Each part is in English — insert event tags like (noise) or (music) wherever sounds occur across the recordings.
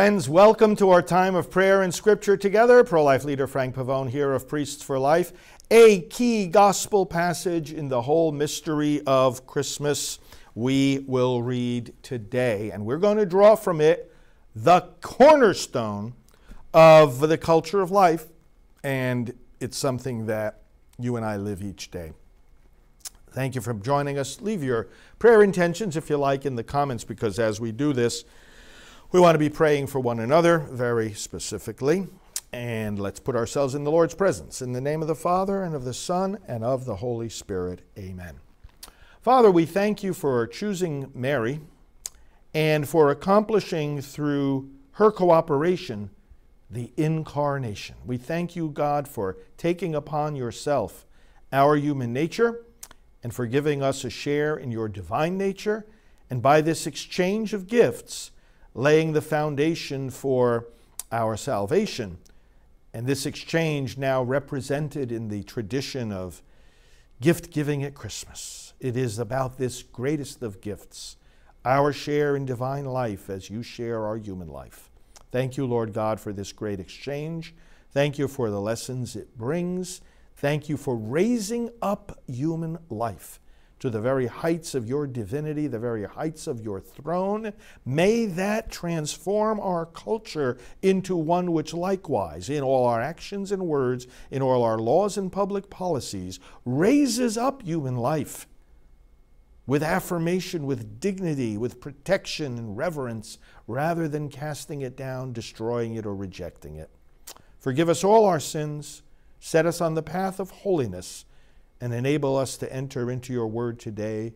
Friends, welcome to our time of prayer and scripture together. Pro life leader Frank Pavone here of Priests for Life. A key gospel passage in the whole mystery of Christmas we will read today, and we're going to draw from it the cornerstone of the culture of life, and it's something that you and I live each day. Thank you for joining us. Leave your prayer intentions, if you like, in the comments because as we do this, we want to be praying for one another very specifically. And let's put ourselves in the Lord's presence. In the name of the Father, and of the Son, and of the Holy Spirit. Amen. Father, we thank you for choosing Mary and for accomplishing through her cooperation the incarnation. We thank you, God, for taking upon yourself our human nature and for giving us a share in your divine nature, and by this exchange of gifts, laying the foundation for our salvation. And this exchange now represented in the tradition of gift giving at Christmas. It is about this greatest of gifts, our share in divine life as you share our human life. Thank you, Lord God, for this great exchange. Thank you for the lessons it brings. Thank you for raising up human life to the very heights of your divinity, the very heights of your throne. May that transform our culture into one which, likewise, in all our actions and words, in all our laws and public policies, raises up human life with affirmation, with dignity, with protection and reverence, rather than casting it down, destroying it, or rejecting it. Forgive us all our sins, set us on the path of holiness, and enable us to enter into your word today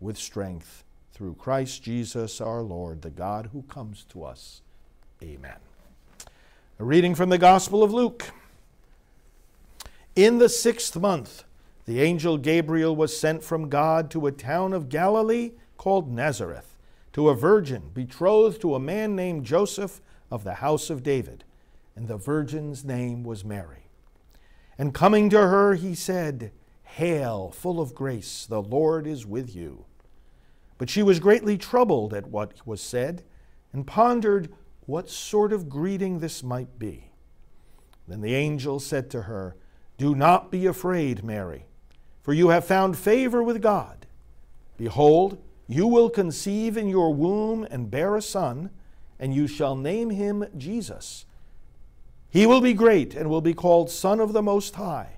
with strength. Through Christ Jesus our Lord, the God who comes to us. Amen. A reading from the Gospel of Luke. In the sixth month, the angel Gabriel was sent from God to a town of Galilee called Nazareth, to a virgin betrothed to a man named Joseph of the house of David, and the virgin's name was Mary. And coming to her, he said, Hail, full of grace, the Lord is with you. But she was greatly troubled at what was said, and pondered what sort of greeting this might be. Then the angel said to her, Do not be afraid, Mary for you have found favor with God. Behold, you will conceive in your womb and bear a son, and you shall name him Jesus. He will be great and will be called Son of the Most High.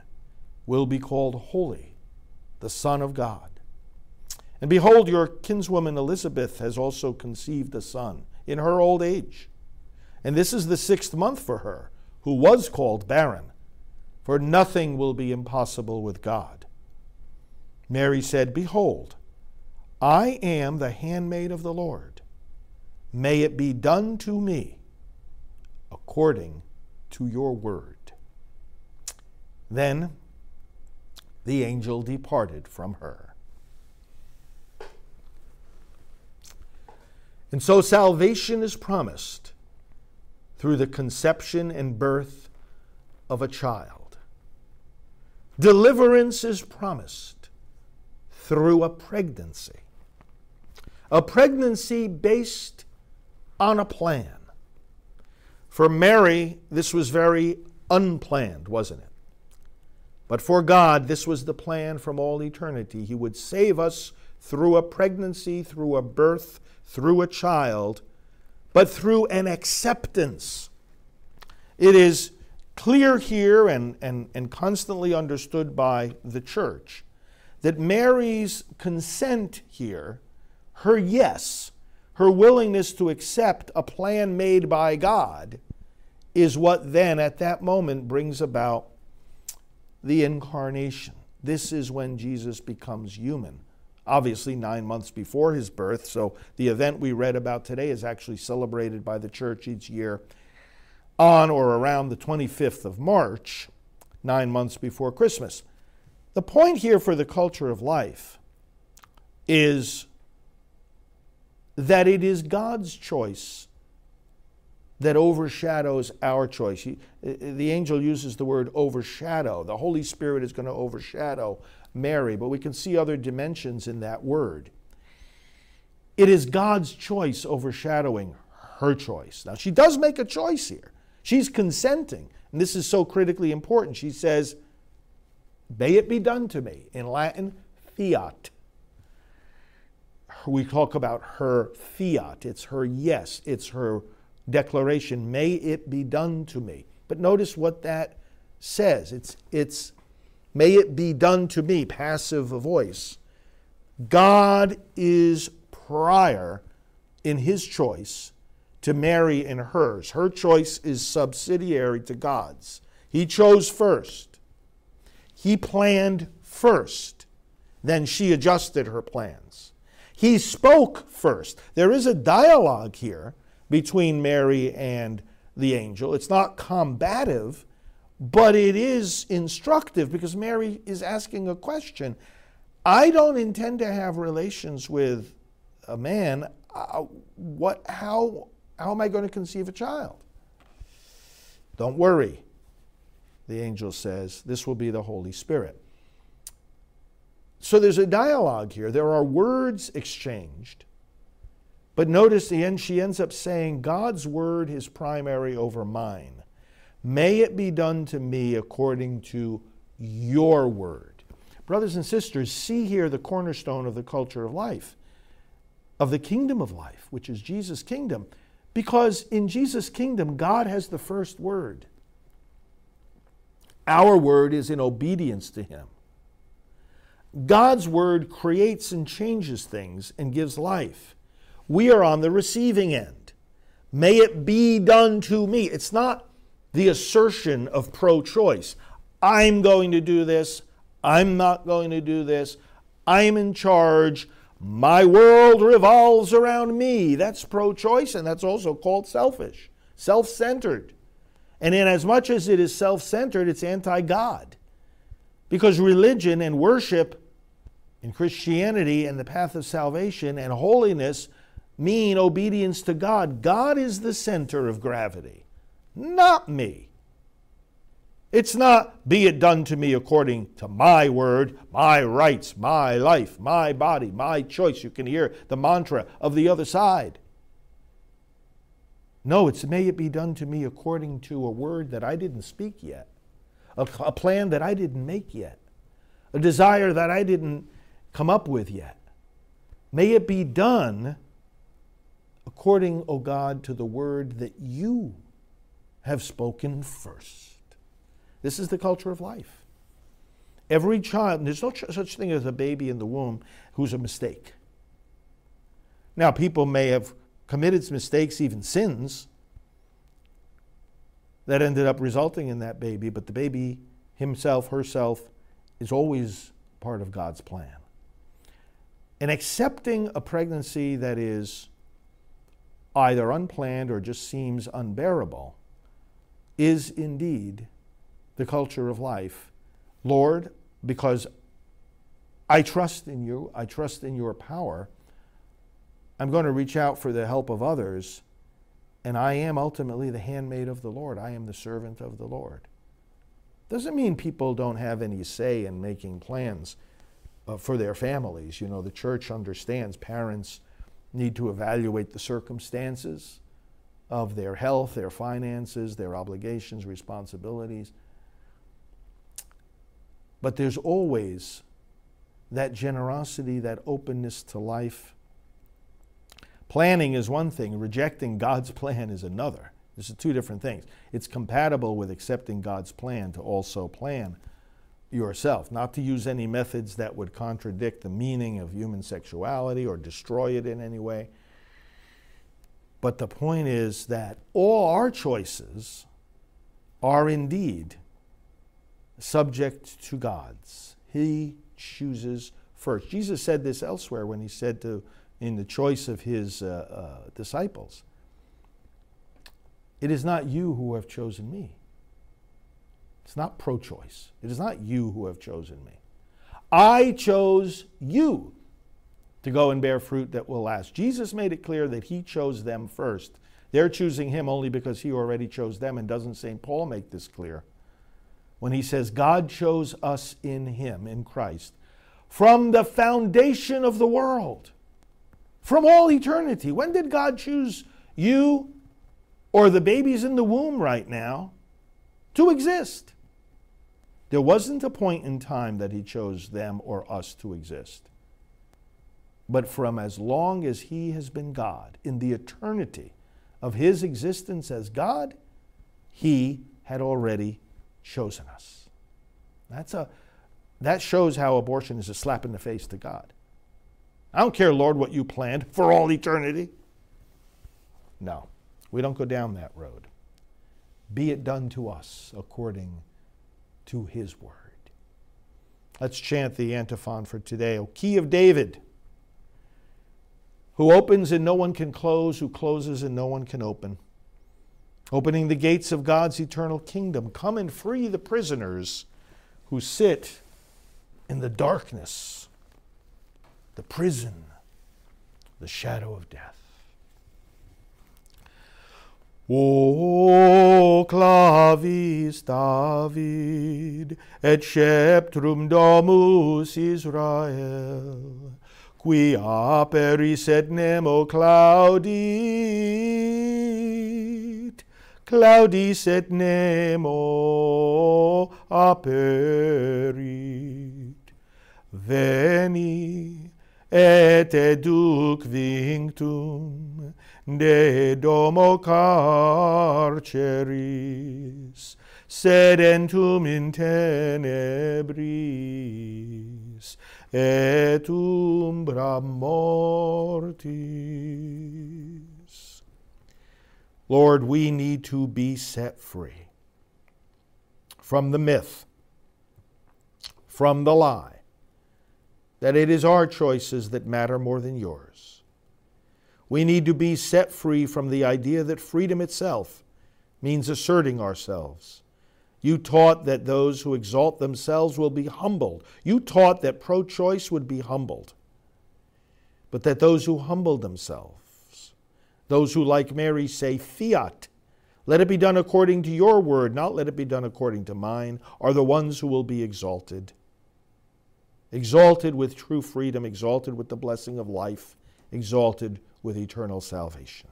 will be called Holy, the Son of God. And behold, your kinswoman Elizabeth has also conceived a son in her old age. And this is the sixth month for her, who was called barren for nothing will be impossible with God. Mary said, Behold, I am the handmaid of the Lord. May it be done to me according to your word. Then the angel departed from her. And so salvation is promised through the conception and birth of a child. Deliverance is promised through a pregnancy. A pregnancy based on a plan. For Mary, this was very unplanned, wasn't it? But for God, this was the plan from all eternity. He would save us through a pregnancy, through a birth, through a child, but through an acceptance. It is clear here and, and, and constantly understood by the church that Mary's consent here, her yes, her willingness to accept a plan made by God, is what then at that moment brings about the incarnation. This is when Jesus becomes human. Obviously, nine months before his birth, so the event we read about today is actually celebrated by the church each year on or around the 25th of March, nine months before Christmas. The point here for the culture of life is that it is God's choice that overshadows our choice. He, uh, the angel uses the word overshadow. The Holy Spirit is going to overshadow Mary, but we can see other dimensions in that word. It is God's choice overshadowing her choice. Now, she does make a choice here. She's consenting, and this is so critically important. She says, May it be done to me. In Latin, fiat. We talk about her fiat. It's her yes, it's her declaration, may it be done to me. But notice what that says. It's, it's may it be done to me, passive voice. God is prior in his choice to Mary and hers. Her choice is subsidiary to God's. He chose first. He planned first. Then she adjusted her plans. He spoke first. There is a dialogue here between Mary and the angel. It's not combative, but it is instructive because Mary is asking a question. I don't intend to have relations with a man. Uh, what, how, how am I going to conceive a child? Don't worry, the angel says. This will be the Holy Spirit. So there's a dialogue here. There are words exchanged. But notice the end, she ends up saying, God's word is primary over mine. May it be done to me according to your word. Brothers and sisters, see here the cornerstone of the culture of life, of the kingdom of life, which is Jesus' kingdom. Because in Jesus' kingdom, God has the first word. Our word is in obedience to Him. God's word creates and changes things and gives life we are on the receiving end. May it be done to me. It's not the assertion of pro choice. I'm going to do this. I'm not going to do this. I'm in charge. My world revolves around me. That's pro choice, and that's also called selfish, self centered. And in as much as it is self centered, it's anti God. Because religion and worship in Christianity and the path of salvation and holiness mean obedience to God. God is the center of gravity, not me. It's not, be it done to me according to my word, my rights, my life, my body, my choice. You can hear the mantra of the other side. No, it's, may it be done to me according to a word that I didn't speak yet, a, a plan that I didn't make yet, a desire that I didn't come up with yet. May it be done according, O God, to the word that you have spoken first. This is the culture of life. Every child, there's no such thing as a baby in the womb who's a mistake. Now, people may have committed mistakes, even sins, that ended up resulting in that baby, but the baby himself, herself, is always part of God's plan. And accepting a pregnancy that is either unplanned or just seems unbearable, is indeed the culture of life. Lord, because I trust in you, I trust in your power, I'm going to reach out for the help of others, and I am ultimately the handmaid of the Lord. I am the servant of the Lord. Doesn't mean people don't have any say in making plans uh, for their families. You know, the church understands parents need to evaluate the circumstances of their health, their finances, their obligations, responsibilities. But there's always that generosity, that openness to life. Planning is one thing, rejecting God's (laughs) plan is another. This is two different things. It's compatible with accepting God's plan to also plan yourself, not to use any methods that would contradict the meaning of human sexuality or destroy it in any way. But the point is that all our choices are indeed subject to God's. He chooses first. Jesus said this elsewhere when he said to, in the choice of his uh, uh, disciples, It is not you who have chosen me it's not pro choice. It is not you who have chosen me. I chose you to go and bear fruit that will last. Jesus made it clear that he chose them first. They're choosing him only because he already chose them. And doesn't St. Paul make this clear? When he says, God chose us in him, in Christ, from the foundation of the world, from all eternity. When did God choose you or the babies in the womb right now to exist. There wasn't a point in time that he chose them or us to exist. But from as long as he has been God, in the eternity of his existence as God, he had already chosen us. That's a, that shows how abortion is a slap in the face to God. I don't care, Lord, what you planned for all eternity. No, we don't go down that road. Be it done to us according to his word. Let's chant the antiphon for today. O key of David, who opens and no one can close, who closes and no one can open. Opening the gates of God's eternal kingdom, come and free the prisoners who sit in the darkness, the prison, the shadow of death. O clavis David, et sceptrum domus Israel, qui aperis et nemo claudit, claudis et nemo aperit. Veni, et educ vinctum, de domo carceris, sedentum in tenebris, et umbra mortis. Lord, we need to be set free from the myth, from the lie, that it is our choices that matter more than yours. We need to be set free from the idea that freedom itself means asserting ourselves. You taught that those who exalt themselves will be humbled. You taught that pro choice would be humbled, but that those who humble themselves, those who, like Mary, say, Fiat, let it be done according to your word, not let it be done according to mine, are the ones who will be exalted. Exalted with true freedom, exalted with the blessing of life, exalted with eternal salvation.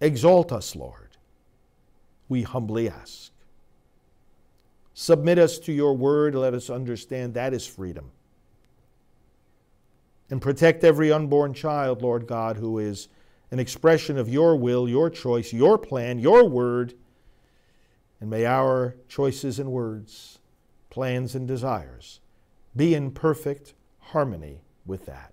Exalt us, Lord, we humbly ask. Submit us to your word. Let us understand that is freedom. And protect every unborn child, Lord God, who is an expression of your will, your choice, your plan, your word. And may our choices and words, plans and desires be in perfect harmony with that.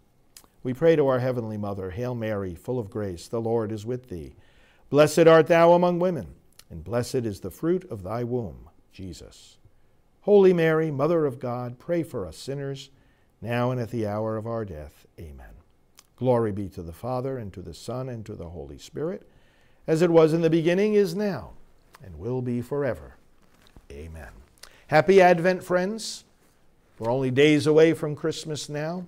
We pray to our Heavenly Mother, Hail Mary, full of grace, the Lord is with thee. Blessed art thou among women, and blessed is the fruit of thy womb, Jesus. Holy Mary, Mother of God, pray for us sinners, now and at the hour of our death. Amen. Glory be to the Father, and to the Son, and to the Holy Spirit, as it was in the beginning, is now, and will be forever. Amen. Happy Advent, friends. We're only days away from Christmas now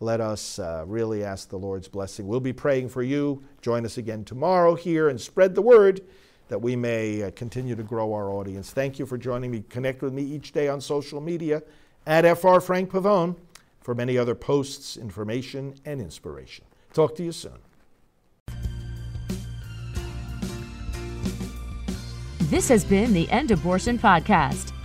let us uh, really ask the Lord's blessing. We'll be praying for you. Join us again tomorrow here and spread the word that we may uh, continue to grow our audience. Thank you for joining me. Connect with me each day on social media at FR Frank Pavone for many other posts, information, and inspiration. Talk to you soon. This has been the End Abortion Podcast.